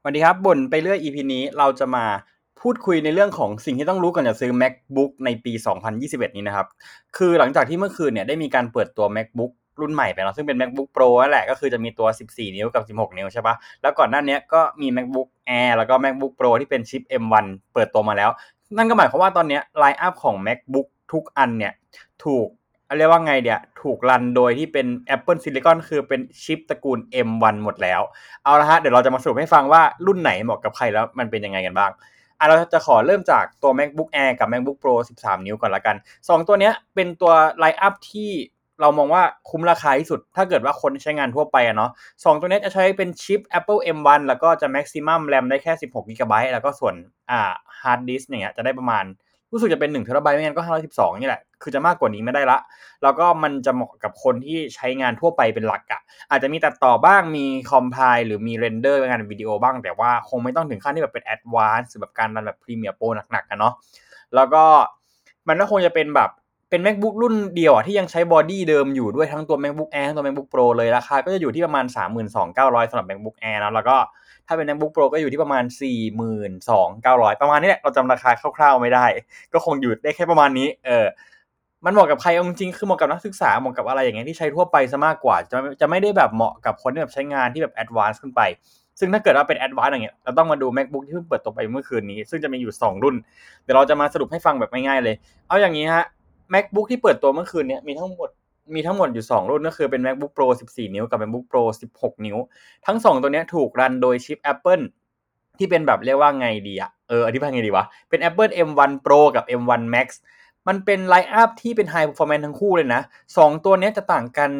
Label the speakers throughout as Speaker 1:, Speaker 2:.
Speaker 1: สวัสดีครับบ่นไปเรื่อย EP นี้เราจะมาพูดคุยในเรื่องของสิ่งที่ต้องรู้ก่อนจะซื้อ MacBook ในปี 2021 นี้นะครับ คือหลังจากที่เมื่อคืนเนี่ยได้มีการเปิดตัว MacBook รุ่นใหม่ไปเนาะซึ่งเป็น MacBook Pro นั่นแหละก็คือจะมีตัว 14 นิ้วกับ 16 นิ้วใช่ปะแล้วก่อนหน้านี้ก็มี MacBook Air แล้วก็ MacBook Pro ที่เป็นชิป M1 เปิดตัวมาแล้ว นั่นก็หมายความว่าตอนนี้ไลน์อัพของ MacBook ทุกอันเนี่ยถูก เรียกว่าไงเดียถูกรันโดยที่เป็น Apple Silicon คือเป็นชิปตระกูล M1 หมดแล้ว เอาละฮะ เดี๋ยวเราจะมาสรุปให้ฟังว่ารุ่นไหนเหมาะกับใครแล้วมันเป็นยังไงกันบ้างอะเราจะขอเริ่มจากตัว MacBook Air กับ MacBook Pro 13 นิ้วก่อนละกัน 2 ตัวเนี้ยเป็นตัวไลอัพที่เรามองว่าคุ้มราคาที่สุด ถ้าเกิดว่าคนใช้งานทั่วไปอะเนาะสองตัวนี้จะใช้เป็นชิป Apple M1 แล้วก็จะ Maximum RAM ได้แค่ 16 GB แล้วก็ส่วนอ่า Hard Disk เนี่ยจะได้ประมาณ รู้สึกจะเป็น1 TB ไบท์ไม่งั้นก็512นี่แหละ คือจะมากกว่านี้ไม่ได้ละ แล้วก็มันจะเหมาะกับคนที่ใช้งานทั่วไปเป็นหลักอะอาจจะมีตัดต่อบ้าง มี compile หรือมี render งานวิดีโอบ้าง แต่ว่าคงไม่ต้องถึงขั้นที่แบบเป็น advance หรือแบบการ run แบบ Premiere Pro หนักๆกันเนาะ แล้วก็มันก็คงจะเป็นแบบเป็น macbook รุ่นเดียวอะที่ยังใช้ body เดิมอยู่ด้วยทั้งตัว macbook air ทั้งตัว macbook pro เลยราคาก็จะอยู่ที่ประมาณ 32,900สำหรับ macbook air นะแล้วก็ ถ้าเป็น macbook pro ก็อยู่ที่ประมาณ 42,900 ประมาณนี้แหละ เราจำราคาคร่าวๆไม่ได้ ก็คงอยู่ได้แค่ประมาณนี้ เออ มันเหมาะกับใครจริงๆ คือเหมาะกับนักศึกษา เหมาะกับอะไรอย่างเงี้ยที่ใช้ทั่วไปซะมากกว่า จะจะไม่ได้แบบเหมาะกับคนที่แบบใช้งานที่แบบ advance ขึ้นไป ซึ่งถ้าเกิดว่าเป็น advance อย่างเงี้ย เราต้องมาดู macbook ที่เพิ่งเปิดตัวไปเมื่อคืนนี้ ซึ่งจะมีอยู่ 2 รุ่น เดี๋ยวเราจะมาสรุปให้ฟังแบบง่ายๆเลย เอาอย่างนี้ฮะ macbook ที่เปิดตัวเมื่อคืนนี้มีทั้งหมด มีทั้งหมดอยู่ 2 รุ่นก็คือเป็น macbook pro 14 นิ้วกับ macbook pro 16 นิ้ว ทั้ง 2 ตัวนี้ถูกรันโดยชิป apple ที่เป็นแบบเรียกว่าไงดีอะเอออธิบายไงดีวะ เป็น Apple M1 Pro กับ M1 Max มันเป็น line up ที่เป็น High Performance ทั้งคู่เลยนะ 2 ตัวนี้จะต่างกัน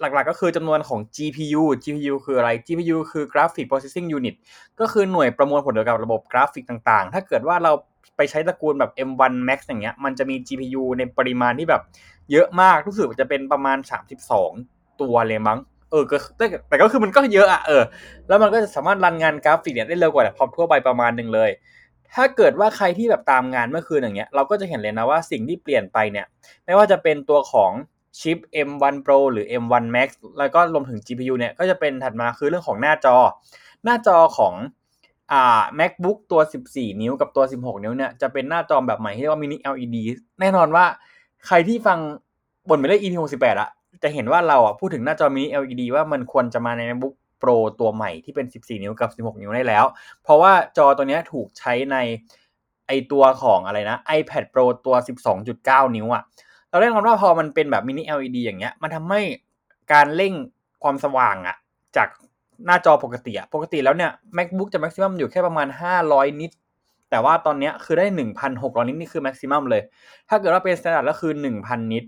Speaker 1: หลักๆก็คือจำนวนของ GPU GPU คืออะไร GPU คือ Graphic Processing Unit ก็คือหน่วยประมวลผลเกี่ยวกับระบบกราฟิกต่างๆ ถ้าเกิดว่าเรา ไปใช้ตระกูลแบบ M1 Max อย่างเงี้ย มันจะมี GPU ในปริมาณที่แบบ เยอะมาก รู้สึกจะเป็นประมาณ 32 ตัวเลยมั้ง เออ ก็แต่แต่ก็คือมันก็เยอะอะเออ แล้วมันก็จะสามารถรันงานกราฟิกเนี่ยได้เร็วกว่าแบบพอทั่วไปประมาณหนึ่งเลย ถ้าเกิดว่าใครที่แบบตามงานเมื่อคืนอย่างเงี้ย เราก็จะเห็นเลยนะว่าสิ่งที่เปลี่ยนไปเนี่ย ไม่ว่าจะเป็นตัวของชิป M1 Pro หรือ M1 Max แล้วก็รวมถึง GPU เนี่ย ก็จะเป็นถัดมาคือเรื่องของหน้าจอ หน้าจอของ อ่า MacBook ตัว 14 นิ้วกับตัว 16 นิ้วเนี่ยจะเป็นหน้าจอแบบใหม่ที่เรียกว่า Mini LED แน่นอนว่าใครที่ฟังบนไปได้ EP 68อะจะเห็นว่าเราอะพูดถึงหน้าจอ Mini LED ว่ามันควรจะมาใน MacBook Pro ตัวใหม่ที่เป็น 14 นิ้วกับ 16 นิ้วได้แล้ว เพราะว่าจอตัวนี้ถูกใช้ในไอตัวของอะไรนะ iPad Pro ตัว 12.9 นิ้วอะเราเล่นกันว่าพอมันเป็นแบบ Mini LED อย่างเงี้ย มันทำให้การเร่งความสว่างอะจาก หน้าจอปกติอะปกติแล้วเนี่ย MacBook จะ maximum อยู่แค่ประมาณ 500 นิตแต่ว่าตอนนี้คือได้ 1,600 นิตนี่คือ maximum เลย ถ้าเกิดว่าเป็น standard ก็คือ 1,000 นิต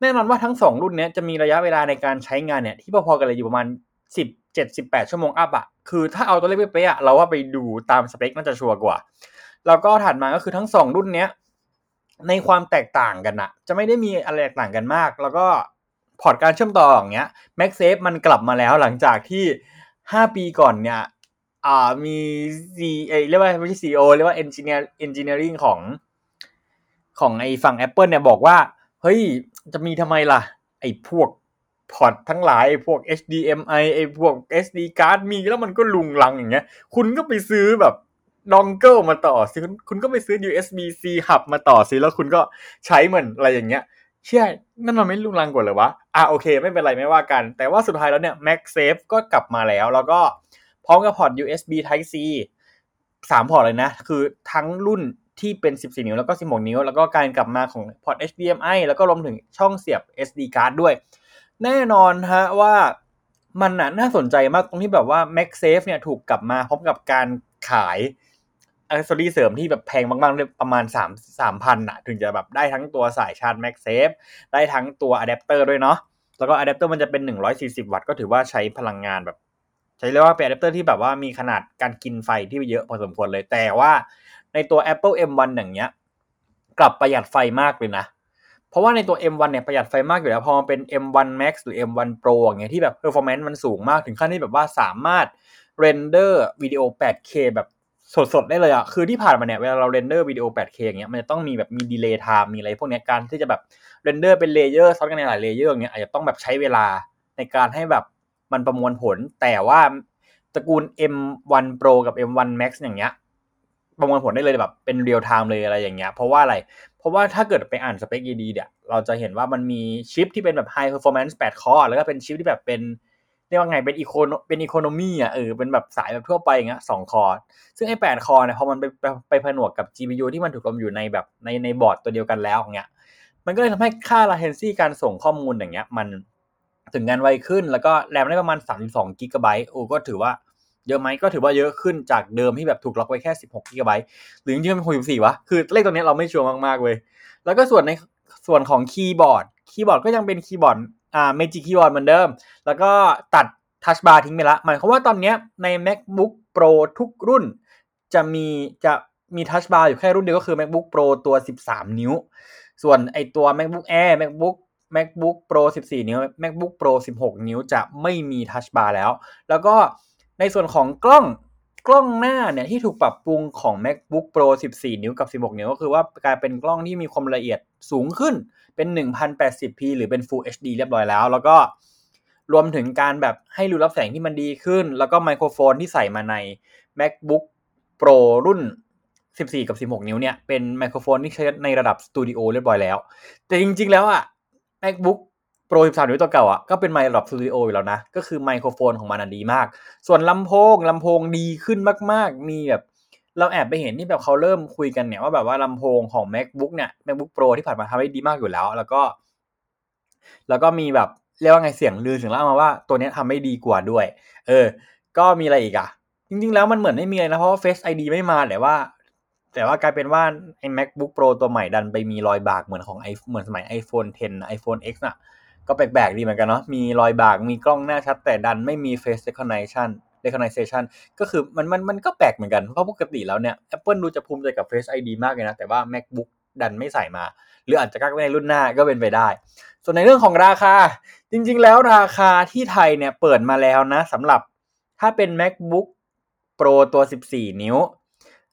Speaker 1: แน่นอนว่าทั้ง 2 รุ่นนี้จะมีระยะเวลาในการใช้งานเนี่ย ที่พอๆกันเลยอยู่ประมาณ 10 7 8ชั่วโมงอัพอะคือถ้าเอาตัวเลขเป๊ะๆอะเราว่าไปดูตามสเปคน่าจะชัวร์กว่า แล้วก็ถัดมาก็คือทั้ง 2 รุ่นเนี้ยในความแตกต่างกันอะจะไม่ได้มีอะไรแตกต่างกันมาก แล้วก็พอร์ตการเชื่อมต่ออย่างเงี้ย MagSafe มันกลับมาแล้วหลังจากที่ 5ปีก่อนเนี่ย อ่ามี CEO เรียกว่าไม่ใช่ CEO เรียกว่า engineer engineering ของของไอ้ฝั่ง Apple เนี่ยบอกว่า เฮ้ย จะมีทำไมล่ะ ไอ้พวกพอร์ตทั้งหลายไอ้พวก HDMI ไอ้พวก SD card มีแล้วมันก็รุงรังอย่างเงี้ย คุณก็ไปซื้อแบบ dongle มาต่อสิคุณคุณก็ไปซื้อ USB C hub มาต่อสิแล้วคุณก็ใช้เหมือนอะไรอย่างเงี้ย เชื่อนั่นมันไม่รุงรังกว่าเหรอวะอะโอเค ไม่เป็นไรไม่ว่ากัน แต่ว่าสุดท้ายแล้วเนี่ย MagSafe ก็กลับมาแล้ว แล้วก็พร้อมกับพอร์ต USB Type C สามพอร์ตเลยนะ คือทั้งรุ่นที่เป็น 14 นิ้วแล้วก็16นิ้ว แล้วก็การกลับมาของพอร์ต HDMI แล้วก็รวมถึงช่องเสียบ SD card ด้วย แน่นอนฮะว่ามันน่ะน่าสนใจมากตรงที่แบบว่า MagSafe เนี่ยถูกกลับมาพร้อมกับการขาย accessory เสริมที่แบบแพงมากๆประมาณ 3 3,000อะถึงจะแบบได้ทั้งตัวสายชาร์จ MagSafe ได้ทั้งตัวอะแดปเตอร์ด้วยเนาะแล้วก็อะแดปเตอร์มันจะเป็น 140 วัตต์ก็ถือว่าใช้พลังงานแบบ ใช้เรียกว่าเป็นอะแดปเตอร์ที่แบบว่ามีขนาดการกินไฟที่เยอะพอสมควรเลยแต่ว่าในตัว Apple M1 อย่างเงี้ย กลับประหยัดไฟมากเลยนะ เพราะว่าในตัว M1 เนี่ยประหยัดไฟมากอยู่แล้วพอมันเป็น M1 Max หรือ M1 Pro อย่างเงี้ยที่แบบ performance มันสูงมากถึงขั้นที่แบบว่าสามารถ render วิดีโอ 8K แบบ สดๆได้เลยอะคือที่ผ่านมาเนี่ยเวลาเรา render วิดีโอ 8K อย่างเงี้ยมันจะต้องมีแบบมี delay time มีอะไรพวกเนี้ยการที่จะแบบ render เป็น layer ซ้อนกันในหลาย layer อย่างเงี้ยอาจจะต้องแบบใช้เวลาในการให้แบบมันประมวลผล แต่ว่าตระกูล M1 Pro กับ M1 Max อย่างเงี้ยประมวลผลได้เลยแบบเป็น real time เลยอะไรอย่างเงี้ยเพราะว่าอะไร เพราะว่าถ้าเกิดไปอ่านสเปคดีๆเนี่ยเราจะเห็นว่ามันมีชิปที่เป็นแบบ High Performance 8 core แล้วก็เป็นชิปที่แบบเป็น เรียกว่าไงเป็น eco เป็น economy อะเออเป็นแบบสายแบบทั่วไปอย่างเงี้ยสอง core ซึ่งไอ้แปด core เนี่ยพอมันไปไปไปผนวกกับ GPU ที่มันถูกรวมอยู่ในแบบในในบอร์ดตัวเดียวกันแล้วอย่างเงี้ยมันก็เลยทำให้ค่า latency การส่งข้อมูลอย่างเงี้ย มันทำงานไวขึ้นแล้วก็แรมได้ประมาณ 32กิกะไบต์โอ้ก็ถือว่าเยอะไหมก็ถือว่าเยอะขึ้นจากเดิมที่แบบถูกล็อกไว้แค่ 16กิกะไบต์หรือจริงๆเป็น64วะคือเลขตัวนี้เราไม่ชัวร์มากๆเว้ยแล้วก็ส่วนในส่วนของคีย์บอร์ดคีย์บอร์ดก็ยังเป็นคีย์บอร์ด อ่า Magic Keyboard เหมือนเดิม แล้วก็ตัด Touch Bar ทิ้งไปละหมายความว่าตอนนี้ใน macbook pro ทุกรุ่น จะมีจะมี Touch Bar อยู่แค่รุ่นเดียวก็คือ macbook pro ตัว 13 นิ้ว ส่วนไอ้ตัว macbook air macbook macbook pro 14 นิ้ว macbook pro 16 นิ้วจะไม่มี Touch Bar แล้ว แล้วก็ในส่วนของกล้อง กล้องหน้าเนี่ยที่ถูกปรับปรุงของ macbook pro 14 นิ้วกับ 16 นิ้วก็คือว่ากลายเป็นกล้องที่มีความละเอียดสูงขึ้นเป็น 1080p หรือเป็น full hd เรียบร้อยแล้ว แล้วก็รวมถึงการแบบให้รูรับแสงที่มันดีขึ้น แล้วก็ไมโครโฟนที่ใส่มาใน macbook pro รุ่น 14 กับ 16 นิ้วเนี่ยเป็นไมโครโฟนที่ใช้ในระดับสตูดิโอเรียบร้อยแล้ว แต่จริงๆแล้วอะ macbook pro 13 นิ้วตัวเก่าอะก็เป็นไมค์ระดับสตูดิโออยู่แล้วนะ ก็คือไมโครโฟนของมันดีมาก ส่วนลำโพงลำโพงดีขึ้นมาก ๆ มีแบบเราแอบไปเห็นที่แบบเขาเริ่มคุยกันเนี่ยว่าแบบว่าลำโพงของ macbook เนี่ย macbook pro ที่ผ่านมาทำได้ดีมากอยู่แล้ว แล้วก็ แล้วก็มีแบบเรียกว่าไงเสียงลือถึงเล่ามาว่าตัวนี้ทำไม่ดีกว่าด้วย เออ ก็มีอะไรอีกอะจริง ๆ แล้วมันเหมือนไม่มีอะไรนะเพราะว่า Face ID ไม่มาแต่ว่า แต่ว่ากลายเป็นว่าไอ้ MacBook Pro ตัวใหม่ดันไปมีรอยบากเหมือนของไอเหมือนสมัย iPhone 10 iPhone X น่ะ ก็แปลกๆดีเหมือนกันเนาะมีรอยบากมีกล้องหน้าชัด แต่ดันไม่มี Face Recognition recognition ก็คือมันมันมันก็แปลกเหมือนกัน เพราะปกติแล้วเนี่ย Apple ดูจะภูมิใจกับ Face ID มากเลยนะ แต่ว่า MacBook ดันไม่ใส่มา หรืออาจจะกักไว้ในรุ่นหน้าก็เป็นไปได้ ส่วนในเรื่องของราคา จริงๆ แล้วราคาที่ไทยเนี่ยเปิดมาแล้วนะสำหรับถ้าเป็น MacBook Pro ตัว 14 นิ้ว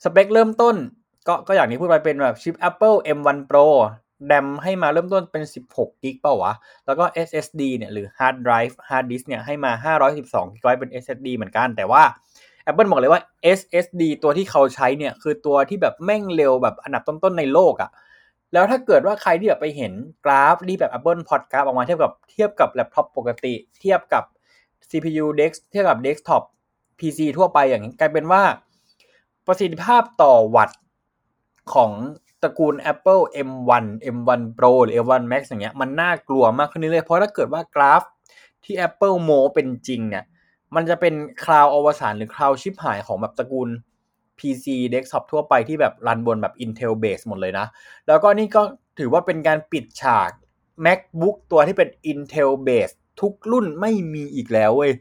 Speaker 1: สเปคเริ่มต้นก็ก็อย่างที่พูดไปเป็นแบบชิป Apple M1 Pro แรมให้มาเริ่มต้นเป็น 16กิ๊กเปล่าวะ แล้วก็ SSD เนี่ยหรือ Hard Drive Hard Disk เนี่ยให้มา 512กิ๊กเป็น SSD เหมือนกัน แต่ว่า Apple บอกเลยว่า SSD ตัวที่เขาใช้เนี่ยคือตัวที่แบบแม่งเร็วแบบอันดับต้นๆในโลกอะ่ะ แล้วถ้าเกิดว่าใครที่แบบไปเห็นกราฟที่แบบ Apple พอดกราฟออกมาเทียบกับเทียบกับแล็ปท็อปปกติ เทียบกับ CPU Desk เทียบกับ Desktop PC ทั่วไปอย่างนี้กลายเป็นว่าประสิทธิภาพต่อวัตต์ของ ตระกูล Apple M1 M1 Pro หรือ M1 Max อย่างเงี้ยมันน่ากลัวมากขึ้นเรื่อยๆเพราะถ้าเกิดว่ากราฟที่ Apple โมเป็นจริงเนี่ยมันจะเป็นคลาวอวสานหรือคลาวชิปหายของแบบตระกูล PC desktop ทั่วไปที่แบบรันบนแบบ Intel base หมดเลยนะ แล้วก็นี่ก็ถือว่าเป็นการปิดฉาก MacBook ตัวที่เป็น Intel base ทุกรุ่นไม่มีอีกแล้วเว้ย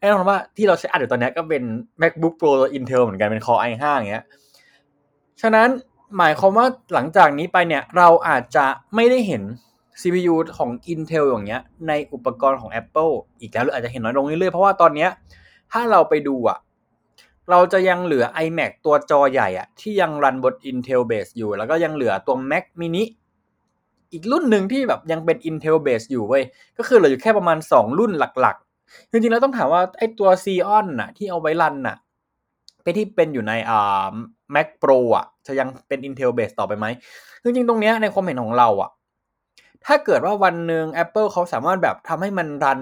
Speaker 1: แน่นอนว่าที่เราใช้อัดอยู่ตอนนี้ก็เป็น MacBook Pro ตัว Intel เหมือนกันเป็น Core i5 อย่างเงี้ย ฉะนั้น หมายความว่าหลังจากนี้ไปเนี่ย เราอาจจะไม่ได้เห็น CPU ของ Intel อย่างเงี้ย ในอุปกรณ์ของ Apple อีกแล้วหรืออาจจะเห็นน้อยลงเรื่อยๆ เพราะว่าตอนเนี้ยถ้าเราไปดูอะเราจะยังเหลือ iMac ตัวจอใหญ่อะที่ยังรันบน Intel base อยู่ แล้วก็ยังเหลือตัว Mac mini อีกรุ่นหนึ่งที่แบบยังเป็น Intel base อยู่เว้ย ก็คือเหลืออยู่แค่ประมาณ 2 รุ่นหลักๆ จริงๆแล้วต้องถามว่าไอ้ตัว Xeon น่ะที่เอาไว้รันน่ะ ที่เป็นอยู่ในอ่า Mac Pro อะ จะยังเป็น Intel base ต่อไปไหมจริงๆตรงเนี้ยในความเห็นของเราอะ ถ้าเกิดว่าวันหนึ่ง Apple เขาสามารถแบบทำให้มันรัน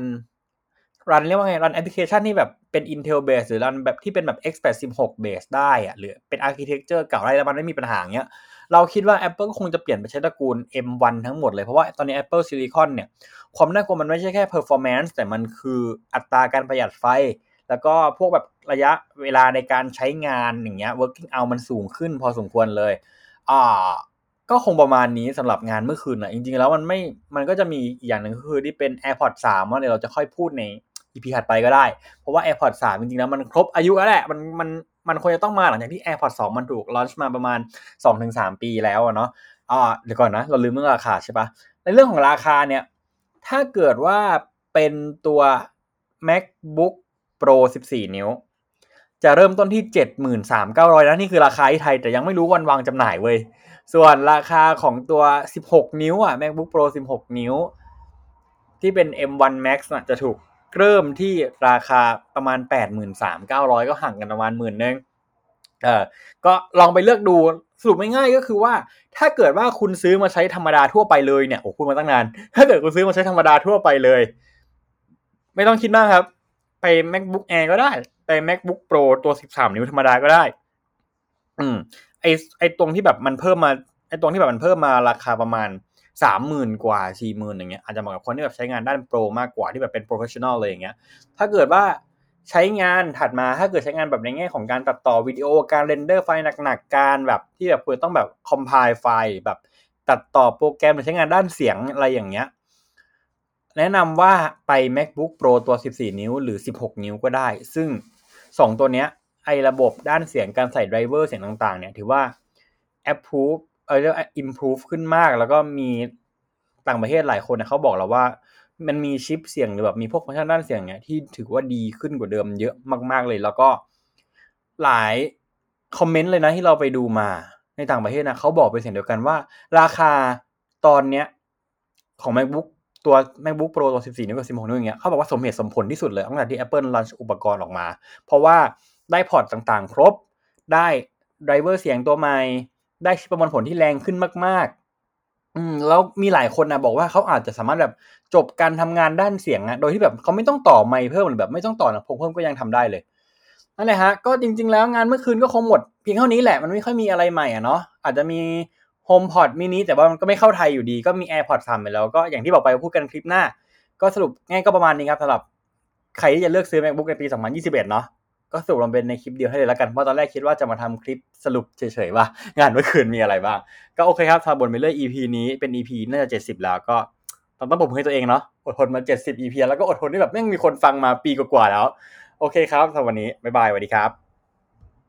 Speaker 1: รันเรียกว่าไง รันแอปพลิเคชันที่แบบเป็น Intel base หรือรันแบบที่เป็นแบบ x86 base ได้อะหรือเป็น architecture เก่าได้แล้วมันไม่มีปัญหาเงี้ยเราคิดว่า Apple ก็คงจะเปลี่ยนไปใช้ตระกูล M1 ทั้งหมดเลย เพราะว่าตอนนี้ Apple Silicon เนี่ย ความน่ากลัวมันไม่ใช่แค่ performance แต่มันคืออัตราการประหยัดไฟ แล้วก็พวกแบบระยะเวลาในการใช้งานอย่างเงี้ย working out มันสูงขึ้นพอสมควรเลยอ่าก็คงประมาณนี้สำหรับงานเมื่อคืนนะจริงๆแล้วมันไม่มันก็จะมีอีกอย่างหนึ่งคือที่เป็น AirPods 3ว่าเดี๋ยวเราจะค่อยพูดใน EP ถัดไปก็ได้ เพราะว่า AirPods 3จริงๆแล้วมันครบอายุแล้วแหละมันมันมันควรจะต้องมาหลังจากที่ AirPods 2มันถูกลอนช์มาประมาณ 2-3 ปีแล้วเนาะอ่าเดี๋ยวก่อนนะ เราลืมเรื่องราคาใช่ปะในเรื่องของราคาเนี่ย ถ้าเกิดว่าเป็นตัว MacBook Pro 14 นิ้ว จะเริ่มต้นที่ 73,900นะนี่คือราคาที่ไทยแต่ยังไม่รู้วันวางจำหน่ายเว้ย ส่วนราคาของตัว 16 นิ้วอะ MacBook Pro 16 นิ้ว ที่เป็น M1 Max นะจะถูกเริ่มที่ราคาประมาณ 83,900 ก็ห่างกันประมาณหมื่นนึงเออก็ลองไปเลือกดูสรุปง่ายๆก็คือว่า ถ้าเกิดว่าคุณซื้อมาใช้ธรรมดาทั่วไปเลยเนี่ยโอ้คุณมาตั้งนาน ถ้าเกิดคุณซื้อมาใช้ธรรมดาทั่วไปเลย ไม่ต้องคิดมากครับ ไป macbook air ก็ได้ ไป macbook pro ตัว 13 นิ้วธรรมดาก็ได้ อืม ไอ้ไอ้ตรงที่แบบมันเพิ่มมา ไอ้ตรงที่แบบมันเพิ่มมาราคาประมาณสามหมื่นกว่าสี่หมื่นอย่างเงี้ยอาจจะเหมาะกับคนที่แบบใช้งานด้าน pro มากกว่าที่แบบเป็น professional เลยอย่างเงี้ย ถ้าเกิดว่าใช้งานถัดมาถ้าเกิดใช้งานแบบในแง่ของการตัดต่อวิดีโอการ render ไฟล์หนักๆการแบบที่แบบควรต้องแบบ compile ไฟล์แบบตัดต่อโปรแกรมหรือใช้งานด้านเสียงอะไรอย่างเงี้ย แนะนำว่าไป macbook pro ตัว 14 นิ้วหรือ 16 นิ้วก็ได้ ซึ่ง 2 ตัวเนี้ยไอ้ระบบด้านเสียงการใส่ driver เสียงต่างๆ เนี่ย ถือว่า approve เออเรียก improve ขึ้นมาก แล้วก็มีต่างประเทศหลายคนเนี่ยเขาบอกเราว่า มันมีชิปเสียงหรือแบบมีพวกฟังก์ชันด้านเสียงเนี่ยที่ถือว่าดีขึ้นกว่าเดิมเยอะมาก ๆเลย แล้วก็หลาย comment เลยนะที่เราไปดูมาในต่างประเทศนะเขาบอกเป็นเสียงเดียวกันว่า ราคาตอนเนี้ยของ macbook ตัว macbook pro ตัว 14 นิ้วกับ 16 นิ้วอย่างเงี้ยเขาบอกว่าสมเหตุสมผลที่สุดเลยตั้งแต่ที่ apple launch อุปกรณ์ออกมา เพราะว่าได้พอร์ตต่างๆ ครบ ได้ driver เสียงตัวใหม่ ได้ชิปประมวลผลที่แรงขึ้นมาก ๆ อืมแล้วมีหลายคนนะบอกว่าเขาอาจจะสามารถแบบจบการทำงานด้านเสียงอะโดยที่แบบเขาไม่ต้องต่อไมค์เพิ่มหรือแบบไม่ต้องต่อลำโพงเพิ่มก็ยังทำได้เลยนั่นแหละฮะ ก็จริง ๆ แล้วงานเมื่อคืนก็คงหมดเพียงเท่านี้แหละ มันไม่ค่อยมีอะไรใหม่อะเนาะ อาจจะมี HomePod mini แต่ว่ามันก็ไม่เข้าไทยอยู่ดีก็มี AirPods 3ไปแล้วก็อย่างที่บอกไปพูดกันคลิปหน้า ก็สรุปง่ายก็ประมาณนี้ครับสำหรับใครที่จะเลือกซื้อ MacBook ในปี 2021 เนาะก็สรุปลงเป็นในคลิปเดียวให้เลยแล้วกันเพราะตอนแรกคิดว่าจะมาทำคลิปสรุปเฉยๆว่า งานเมื่อคืนมีอะไรบ้าง ก็โอเคครับทาบนไปเรื่อย EP นี้เป็น EP น่าจะ70 แล้วก็ต้องต้องผมให้ตัวเองเนาะอดทนมา 70 EP แล้วก็อดทนที่แบบแม่งมีคนฟังมาปีกว่าๆแล้ว โอเคครับสำหรับวันนี้บ๊ายบายสวัสดีครับ